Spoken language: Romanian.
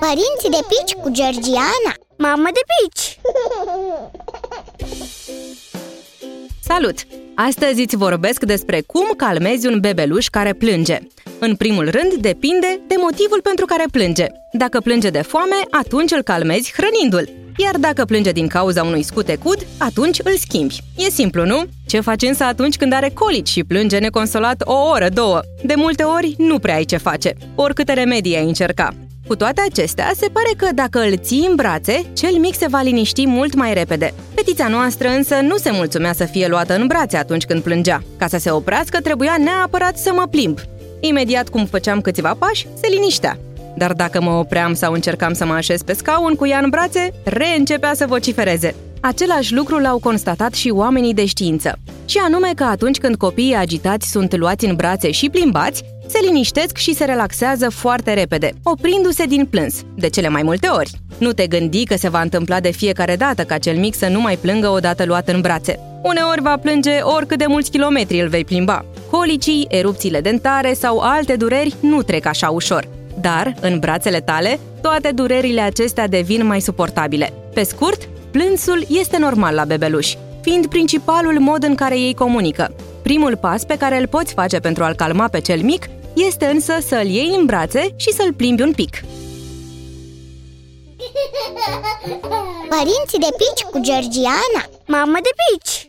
Părinții de pici cu Georgiana Mamă de pici! Salut! Astăzi îți vorbesc despre cum calmezi un bebeluș care plânge. În primul rând, depinde de motivul pentru care plânge. Dacă plânge de foame, atunci îl calmezi hrănindu-l. Iar dacă plânge din cauza unui scutecud, atunci îl schimbi. E simplu, nu? Ce faci însă atunci când are colici și plânge neconsolat o oră, două? De multe ori nu prea ai ce face, oricâte remedii ai încerca. Cu toate acestea, se pare că dacă îl ții în brațe, cel mic se va liniști mult mai repede. Petița noastră însă nu se mulțumea să fie luată în brațe atunci când plângea. Ca să se oprească, trebuia neapărat să mă plimb. Imediat cum făceam câțiva pași, se liniștea. Dar dacă mă opream sau încercam să mă așez pe scaun cu ea în brațe, reîncepea să vocifereze. Același lucru l-au constatat și oamenii de știință. Și anume că atunci când copiii agitați sunt luați în brațe și plimbați, se liniștesc și se relaxează foarte repede, oprindu-se din plâns, de cele mai multe ori. Nu te gândi că se va întâmpla de fiecare dată ca cel mic să nu mai plângă odată luat în brațe. Uneori va plânge oricât de mulți kilometri îl vei plimba. Colicii, erupțiile dentare sau alte dureri nu trec așa ușor. Dar, în brațele tale, toate durerile acestea devin mai suportabile. Pe scurt, plânsul este normal la bebeluși, fiind principalul mod în care ei comunică. Primul pas pe care îl poți face pentru a-l calma pe cel mic este însă să-l iei în brațe și să-l plimbi un pic. Părinții de pici cu Georgiana Mamă de pici!